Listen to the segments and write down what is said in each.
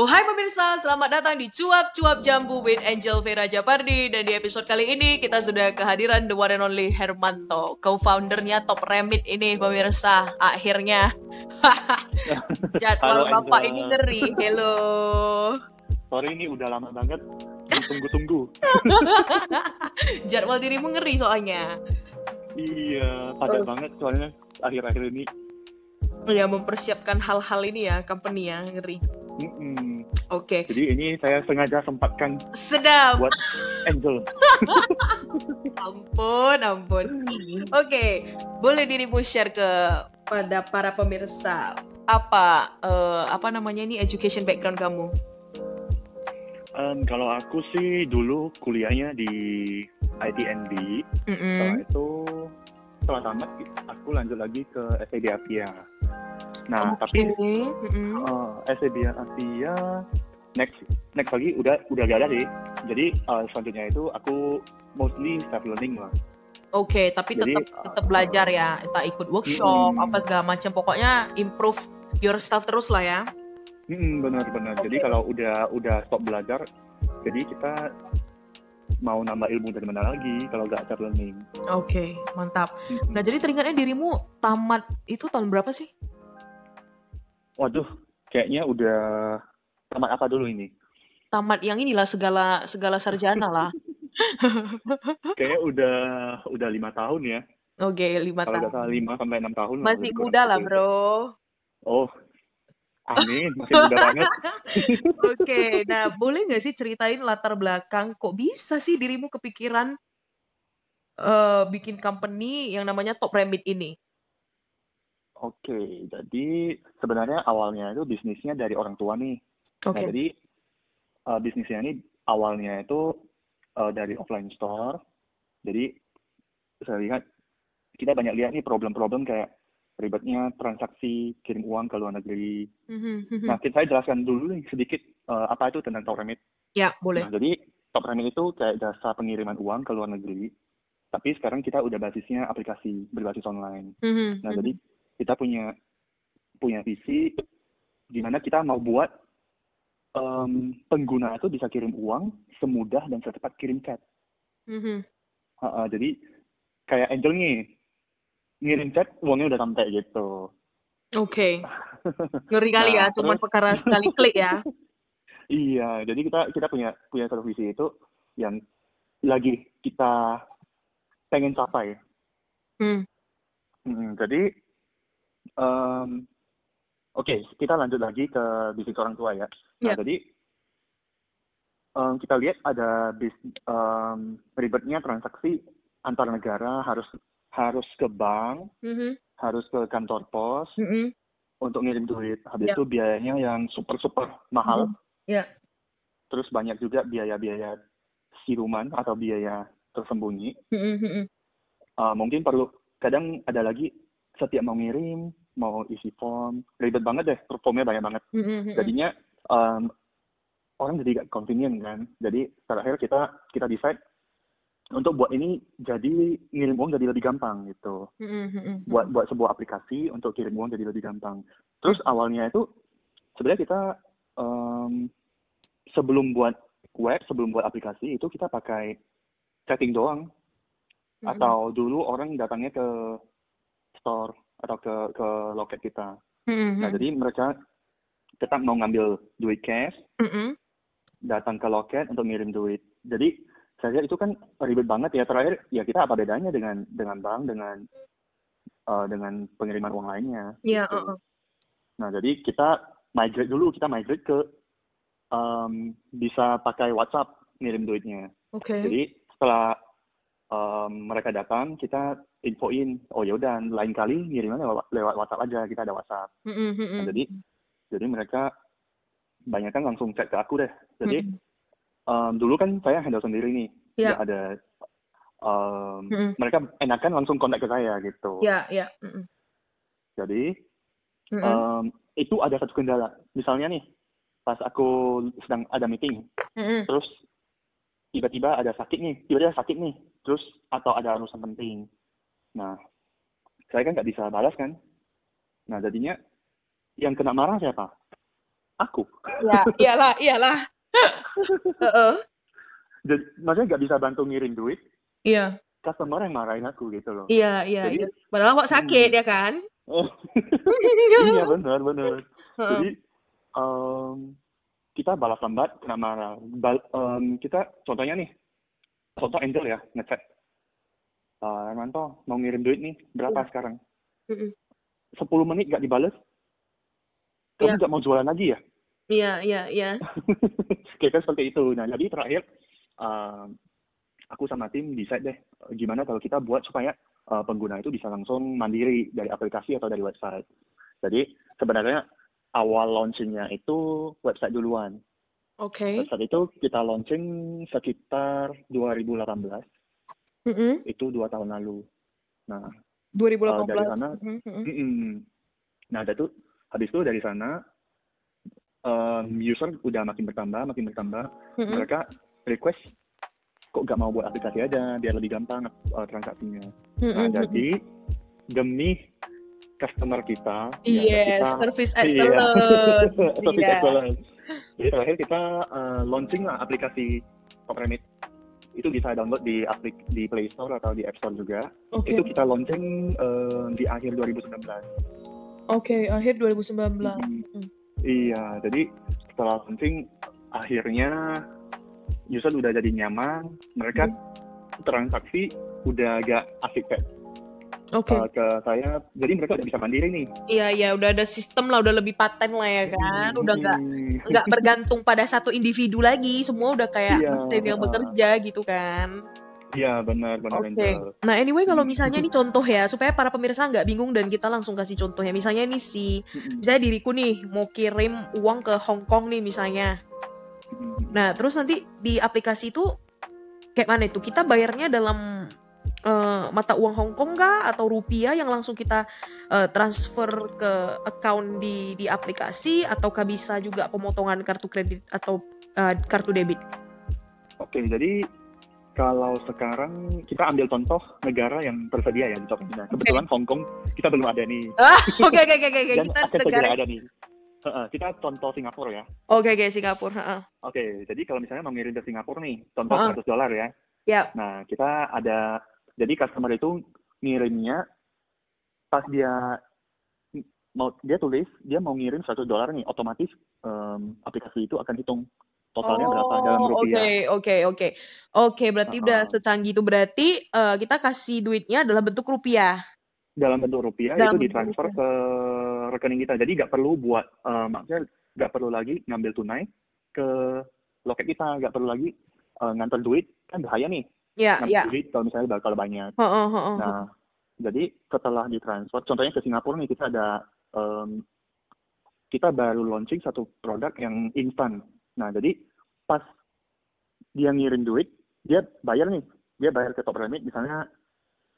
Oh hai pemirsa, selamat datang di Cuap Cuap Jambu with Angel Vera Japardi dan di episode kali ini kita sudah kehadiran the one and only Hermanto, co-foundernya Top Remit ini pemirsa. Akhirnya jadwal Halo, bapak Angel. ini ngeri. Hello. Sorry ini udah lama banget tunggu-tunggu. Jadwal dirimu ngeri soalnya. iya, padat Oh. banget soalnya akhir-akhir ini. Ya mempersiapkan hal-hal ini ya, company ya ngeri. Oke, Jadi ini saya sengaja sempatkan sedap. buat Angel. Ampun, ampun. Oke, boleh dirimu share ke pada para pemirsa apa eh, apa namanya ini education background kamu? Em, kalau aku sih dulu kuliahnya di ITNB. Mm-mm. Setelah itu setelah tamat aku lanjut lagi ke SED Apia. Nah, tapi Oke, mm-mm. uh, SED Apia next next lagi udah udah gak ada deh. Jadi uh, selanjutnya itu aku mostly self learning lah. Oke, tapi Jadi, tetap tetap belajar ya, entah ikut workshop Mm-mm. apa segala macam. Pokoknya improve yourself terus lah ya. Hmm, benar-benar. Jadi Oke. kalau udah udah stop belajar, jadi kita mau nambah ilmu dari mana lagi kalau nggak self learning. Oke, mantap. Hmm. Nah, jadi teringatnya dirimu tamat itu tahun berapa sih? Waduh, kayaknya udah tamat apa dulu ini? Tamat yang inilah segala segala sarjana lah. Kayaknya udah udah lima tahun ya. Oke, lima Kalau tahun. salah lima sampai enam tahun. Masih muda lah, bro. Oh, amin, masih muda banget. Oke, nah boleh nggak sih ceritain latar belakang kok bisa sih dirimu kepikiran eh, bikin company yang namanya Top Remit ini? Oke, jadi sebenarnya awalnya itu bisnisnya dari orang tua nih. Nah, Oke. jadi uh, bisnisnya ini awalnya itu uh, dari offline store. Jadi saya lihat kita banyak lihat nih problem-problem kayak ribetnya transaksi kirim uang ke luar negeri. Mhm, mhm. Nah, kita saya jelaskan dulu nih sedikit uh, apa itu tentang Top Remit. Ya, boleh. Nah, jadi Top Remit itu kayak jasa pengiriman uang ke luar negeri. Tapi sekarang kita udah basisnya aplikasi berbasis online. Mhm, Nah, mhm. jadi kita punya punya visi di mana kita mau buat em, pengguna itu bisa kirim uang semudah dan secepat kirim chat. Mhm. Ha, ha, jadi kayak Angel nih ngirim chat uangnya udah sampai gitu. Oke, ngeri kali ya, Nah, cuman terus- perkara sekali klik ya. Iya, jadi kita kita punya punya satu visi itu yang lagi kita pengen capai. Hmm, Hmm, jadi em, oke kita lanjut lagi ke bisnis orang tua ya. Nah Ya. jadi em, kita lihat ada bis em, ribetnya transaksi antar negara harus harus ke bank, mhm, harus ke kantor pos mhm. untuk ngirim duit. Habis Ya. itu biayanya yang super super mahal. Mhm. Ya. Terus banyak juga biaya-biaya siluman atau biaya tersembunyi. Mhm, mhm. Uh, mungkin perlu kadang ada lagi setiap mau ngirim mau isi form ribet banget deh formnya banyak banget. Mhm, mhm. jadinya um, orang jadi gak convenient kan? Jadi terakhir kita kita decide untuk buat ini jadi ngirim uang jadi lebih gampang gitu. Mhm, mhm. buat buat sebuah aplikasi untuk kirim uang jadi lebih gampang. Terus awalnya itu sebenarnya kita um, sebelum buat web sebelum buat aplikasi itu kita pakai chatting doang. Atau dulu orang datangnya ke store atau ke ke loket kita. Mhm, Nah, jadi mereka tetap mau ngambil duit cash, Mhm. datang ke loket untuk ngirim duit. Jadi saya lihat itu kan ribet banget ya. Terakhir ya kita apa bedanya dengan dengan bank dengan eh, dengan pengiriman uang lainnya. Ya, gitu. uh-uh. Nah, jadi kita migrate dulu, kita migrate ke em, bisa pakai WhatsApp ngirim duitnya. Oke. Jadi setelah em, mereka datang, kita infoin, oh ya udah lain kali ngirimnya lewat, lewat WhatsApp aja, kita ada WhatsApp. Mhm, mhm. Nah, jadi jadi mereka banyak kan langsung chat ke aku deh. Jadi Mhm. em, dulu kan saya handle sendiri nih, Ya. nggak ada em, Mhm. mereka enakan langsung kontak ke saya gitu. Ya, ya. Mhm. Jadi Mhm. em, itu ada satu kendala. Misalnya nih, pas aku sedang ada meeting, Mhm. terus tiba-tiba ada sakit nih, tiba-tiba sakit nih, terus atau ada urusan penting. Nah, saya kan nggak bisa balas kan. Nah, jadinya yang kena marah siapa? aku. Ya, iyalah, iyalah. Heeh. Jadi, maksudnya nggak bisa bantu ngirim duit, Iya, customer yang marahin aku gitu loh. iya, iya, Jadi, iya. Padahal kok sakit hmm. ya kan? Oh, iya benar benar. Jadi em, kita balas lambat kena marah. Bal- em, kita contohnya nih, contoh Angel ya ngechat. Eh, Hermanto mau ngirim duit nih berapa Iya. sekarang? Mm-mm. 10 menit nggak dibales? Kamu nggak mau jualan lagi ya? iya, iya, iya. Kayak kan seperti itu. Nah jadi terakhir em, aku sama tim decide deh eh, gimana kalau kita buat supaya eh, pengguna itu bisa langsung mandiri dari aplikasi atau dari website. Jadi sebenarnya awal launchingnya itu website duluan. Oke. Website itu kita launching sekitar 2018, Mm-mm. itu dua tahun lalu. Nah, eh, 2018. dari sana, Mm-mm, mm-mm. mm-mm. nah ada tuh, habis itu dari sana em, user udah makin bertambah, makin bertambah. Mm-mm. Mereka request kok gak mau buat aplikasi aja biar lebih gampang eh, transaksinya. Nah, Mm-mm, mm-mm. jadi demi customer kita, ya Yes, kita service iya excellence. service Iya. excellence. Jadi terakhir kita eh, launching lah aplikasi Top Remit. Itu bisa download di aplik di Play Store atau di App Store juga. Oke, Itu kita launching eh, di akhir 2019. oke, akhir 2019. Mm-mm. Mm. Iya, jadi setelah launching akhirnya user udah jadi nyaman, mereka Mm. transaksi udah agak asik kayak Oke, eh, ke saya. Jadi mereka udah bisa mandiri nih. iya, iya, udah ada sistem lah, udah lebih paten lah ya kan, udah nggak Hmm. nggak bergantung pada satu individu lagi, semua udah kayak Iya, mesin yang bekerja gitu kan. Iya, benar benar Oke. Angel. Nah, anyway kalau Hmm. misalnya nih contoh ya, supaya para pemirsa nggak bingung dan kita langsung kasih contoh ya. Misalnya nih si, misalnya diriku nih mau kirim uang ke Hong Kong nih misalnya. Nah, terus nanti di aplikasi itu kayak mana itu? Kita bayarnya dalam eh, mata uang Hong Kong kah atau rupiah yang langsung kita eh, transfer ke account di di aplikasi ataukah bisa juga pemotongan kartu kredit atau eh, kartu debit? Oke, jadi kalau sekarang kita ambil contoh negara yang tersedia ya di Tokopedia. Kebetulan Hong Kong kita belum ada nih Ah, oke oke oke oke dan kita akan segera ada nih. Heeh, kita contoh Singapura ya. Oke oke Singapura. heeh. Oke, jadi kalau misalnya mau ngirim ke Singapura nih, contoh Heeh. 100 dolar ya. Ya. Nah, kita ada, jadi customer itu ngirimnya pas dia mau dia tulis dia mau ngirim 100 dolar nih, otomatis em, aplikasi itu akan hitung totalnya berapa dalam Oh, oke, rupiah. oke, oke. Oke, berarti udah Heeh. secanggih itu. Berarti eh, kita kasih duitnya dalam bentuk rupiah. Dalam bentuk rupiah Dalam itu bentuk ditransfer rupiah. ke rekening kita. Jadi nggak perlu buat, eh, maksudnya nggak perlu lagi ngambil tunai ke loket kita, nggak perlu lagi eh, ngantar duit, kan bahaya nih Ya, ngambil ya. duit kalau misalnya bakal banyak. Heeh, heeh, heeh. Nah, jadi setelah ditransfer, contohnya ke Singapura nih kita ada em, kita baru launching satu produk yang instan. Nah, jadi pas dia ngirim duit, dia bayar nih, dia bayar ke Top Remit misalnya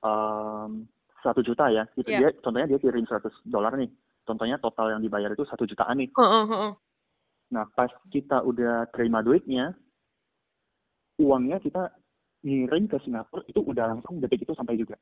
em, satu juta ya, gitu Ya. dia contohnya dia kirim 100 dolar nih, contohnya total yang dibayar itu satu jutaan nih. Heeh, heeh. Nah, pas kita udah terima duitnya, uangnya kita ngirim ke Singapura itu udah langsung detik itu sampai juga.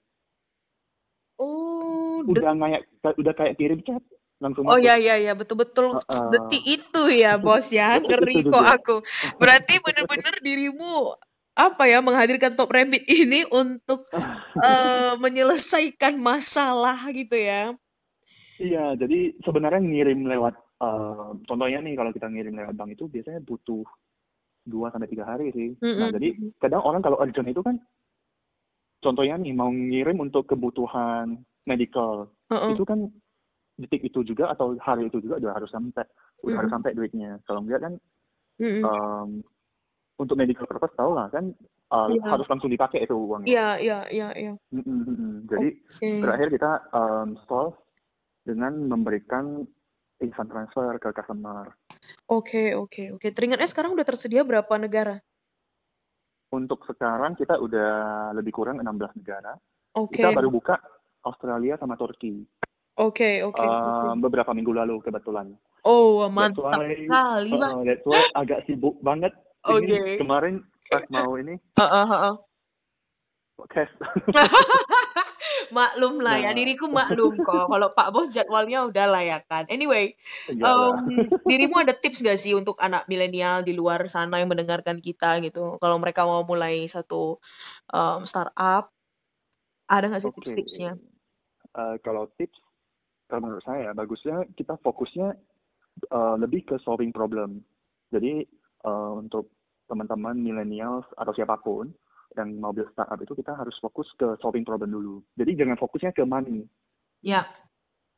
Oh, Udah kayak udah kayak kirim chat langsung oh masuk. ya ya ya betul-betul Heeh. detik itu ya bos ya ngeri kok aku. Berarti bener-bener dirimu apa ya menghadirkan top remit ini untuk eh, menyelesaikan masalah gitu ya. Iya, jadi sebenarnya ngirim lewat eh, contohnya nih kalau kita ngirim lewat bank itu biasanya butuh 2 sampai 3 hari sih. Nah, Mm-mm. jadi kadang orang kalau urgent itu kan contohnya nih mau ngirim untuk kebutuhan medical, Heeh. itu kan detik itu juga atau hari itu juga udah harus sampai udah harus Mm-mm. sampai duitnya. Kalau enggak kan Mm-mm. em, untuk medical purpose tau lah kan eh, Iya. harus langsung dipakai itu uangnya. Iya iya iya iya. Mm, mm, mm, mm. Jadi Oke. terakhir kita em, solve dengan memberikan instant transfer ke customer. Oke oke oke. Teringatnya sekarang udah tersedia berapa negara? Untuk sekarang kita udah lebih kurang 16 negara. Oke Kita baru buka Australia sama Turki oke oke. oke. em, beberapa minggu lalu kebetulan. Oh mantap why, sekali bang. uh, that's why agak sibuk banget Oke. ini kemarin pas mau ini Heeh, heeh. Podcast. maklum lah ya Nah. diriku maklum kok kalau Pak Bos jadwalnya udah lah ya kan anyway Iya, um, dirimu ada tips gak sih untuk anak milenial di luar sana yang mendengarkan kita gitu kalau mereka mau mulai satu um, startup ada gak sih Oke. tips-tipsnya Eh, kalau tips, kalau menurut saya bagusnya kita fokusnya eh, lebih ke solving problem. Jadi eh, untuk teman-teman millennials atau siapa pun yang mau build startup itu kita harus fokus ke solving problem dulu. Jadi jangan fokusnya ke money. ya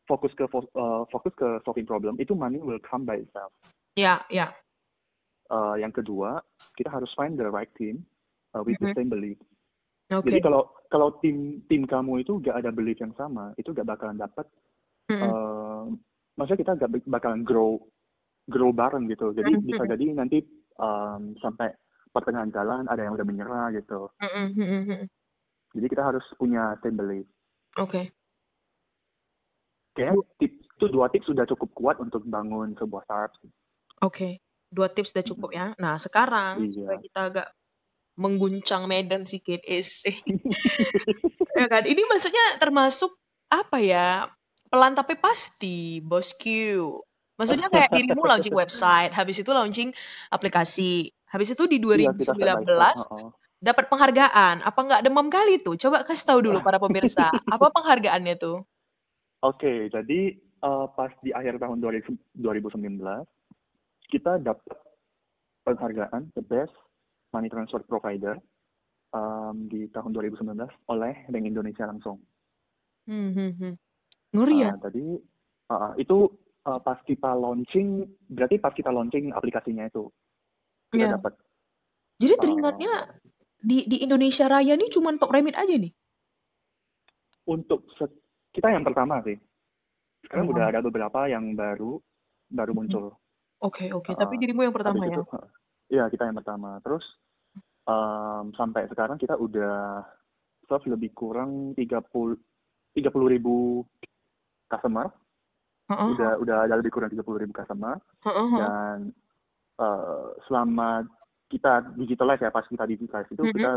Fokus ke eh, fokus ke solving problem itu money will come by itself. ya ya Eh, yang kedua, kita harus find the right team uh, with the Mhm. same belief. oke Jadi kalau kalau tim tim kamu itu gak ada belief yang sama, itu gak bakalan dapat Mm-mm. eh, maksudnya kita gak bak- bakalan grow grow bareng gitu. Jadi Mhm. bisa jadi nanti em, sampai pertengahan jalan ada yang udah menyerah gitu. Mm-mm. Jadi kita harus punya belief. oke Kayaknya tips itu dua tips sudah cukup kuat untuk bangun sebuah startup. oke dua tips udah cukup ya nah sekarang Iya. kita agak mengguncang medan sedikit is ya kan ini maksudnya termasuk apa ya pelan tapi pasti bosku maksudnya kayak dirimu launching website habis itu launching aplikasi habis itu di Iya, kita step by 2019 step. Heeh. dapat penghargaan apa nggak demam kali tuh coba kasih tahu dulu para pemirsa apa penghargaannya tuh Oke, jadi eh, pas di akhir tahun 2000 2019 kita dapat penghargaan the best money transfer provider em, di tahun 2019 oleh Bank Indonesia langsung. hmm, hmm, hmm. ngeri ya Ah, jadi ah, itu eh, pas kita launching, berarti pas kita launching aplikasinya itu Iya. dapat. jadi eh, teringatnya di di Indonesia Raya nih cuma top remit aja nih untuk kita yang pertama sih. Sekarang Oh. udah ada beberapa yang baru baru muncul. Oke, oke. Ah, Tapi dirimu yang pertama ya? ha, iya kita yang pertama. Terus em, sampai sekarang kita udah serve lebih kurang 30 30 ribu customer. Heeh, Udah udah ada lebih kurang 30 ribu customer. heeh, heeh. Dan eh, selama kita digitalize ya pas kita digitalize itu Mhm. kita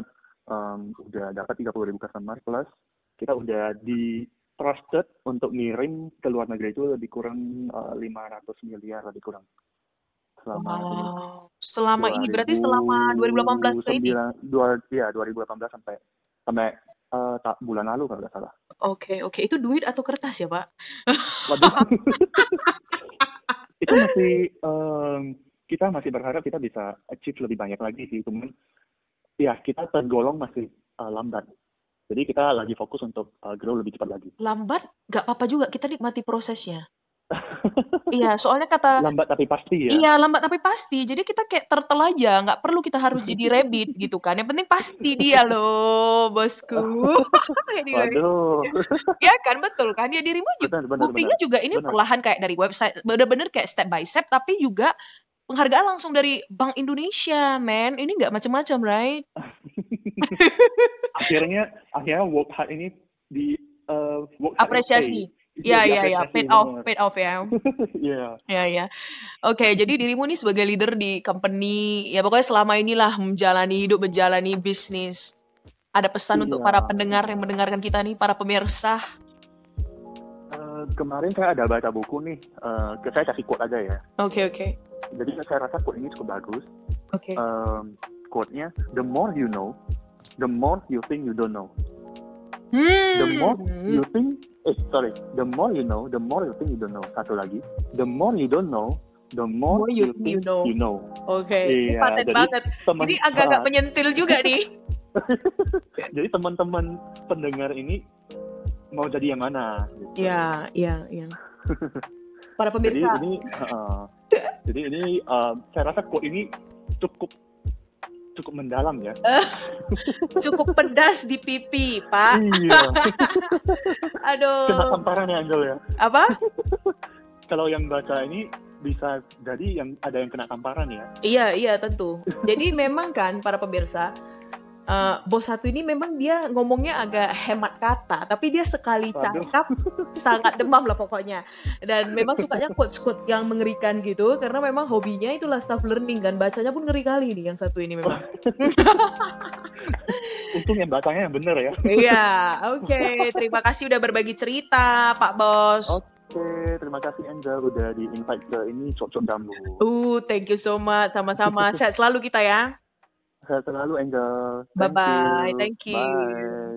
em, udah dapat 30 ribu customer plus kita udah di trusted untuk ngirim ke luar negeri itu lebih kurang eh, 500 miliar lebih kurang selama ini. Wow. Selama ini berarti selama 2018 ke ini. 2009 dua, ya 2018 sampai sampai eh, tak bulan lalu kalau nggak salah. Oke, oke. Itu duit atau kertas ya, Pak? Itu masih em, kita masih berharap kita bisa achieve lebih banyak lagi sih, cuman ya kita tergolong masih eh, lambat. Jadi kita lagi fokus untuk eh, grow lebih cepat lagi. Lambat, nggak apa-apa juga. Kita nikmati prosesnya. Iya, soalnya kata lambat tapi pasti ya. Iya, lambat tapi pasti. Jadi kita kayak turtle aja, nggak perlu kita harus jadi rabbit gitu kan. Yang penting pasti dia loh, bosku. Waduh. Ya kan, betul kan? Ya dirimu juga Benar, benar, buktinya benar. juga ini Benar. perlahan kayak dari website, bener-bener kayak step by step, tapi juga penghargaan langsung dari Bank Indonesia, man. Ini nggak macam-macam, right? akhirnya akhirnya work hard ini di eh, work hard Apresiasi. Iya, iya, iya. diapresiasi, Paid off, paid off ya. Iya. Ya, ya. Oke, jadi dirimu nih sebagai leader di company, ya pokoknya selama inilah menjalani hidup, menjalani bisnis. Ada pesan untuk Iya. para pendengar yang mendengarkan kita nih, para pemirsa. Eh, kemarin saya ada baca buku nih, eh, ke- saya kasih quote aja ya. Oke, oke. Jadi saya rasa quote ini cukup bagus. Oke. Um, quote-nya, the more you know, the more you think you don't know. Hmm. The more you think, eh sorry, the more you know, the more you think you don't know. Satu lagi, the more you don't know, the more More you you think you know. you know. Oke, ini Iya, paten jadi banget. Teman, Ini agak-agak ah, menyentil juga nih. jadi teman-teman pendengar ini mau jadi yang mana? Gitu. Iya, iya, iya. Para Jadi pemirsa. ini, uh, jadi ini uh, saya rasa quote ini cukup cukup mendalam ya. Cukup pedas di pipi, Pak. iya. Aduh. Kena tamparan ya Angel ya. Apa? Kalau yang baca ini bisa jadi yang ada yang kena tamparan ya. Iya, iya tentu. Jadi memang kan para pemirsa, uh, bos satu ini memang dia ngomongnya agak hemat kata, tapi dia sekali cakap sangat demam lah pokoknya. Dan memang sukanya quotes-quotes yang mengerikan gitu, karena memang hobinya itulah self learning kan. Bacanya pun ngeri kali nih yang satu ini memang. Untung yang bacanya yang bener ya. Iya, oke. Terima kasih udah berbagi cerita, Pak Bos. Oke, terima kasih Angel udah di invite ke ini cocok jambu. Uh, thank you so much. Sama-sama. Sehat selalu kita ya. Sehat selalu Angel. Thank Bye-bye. you. Thank you. Bye.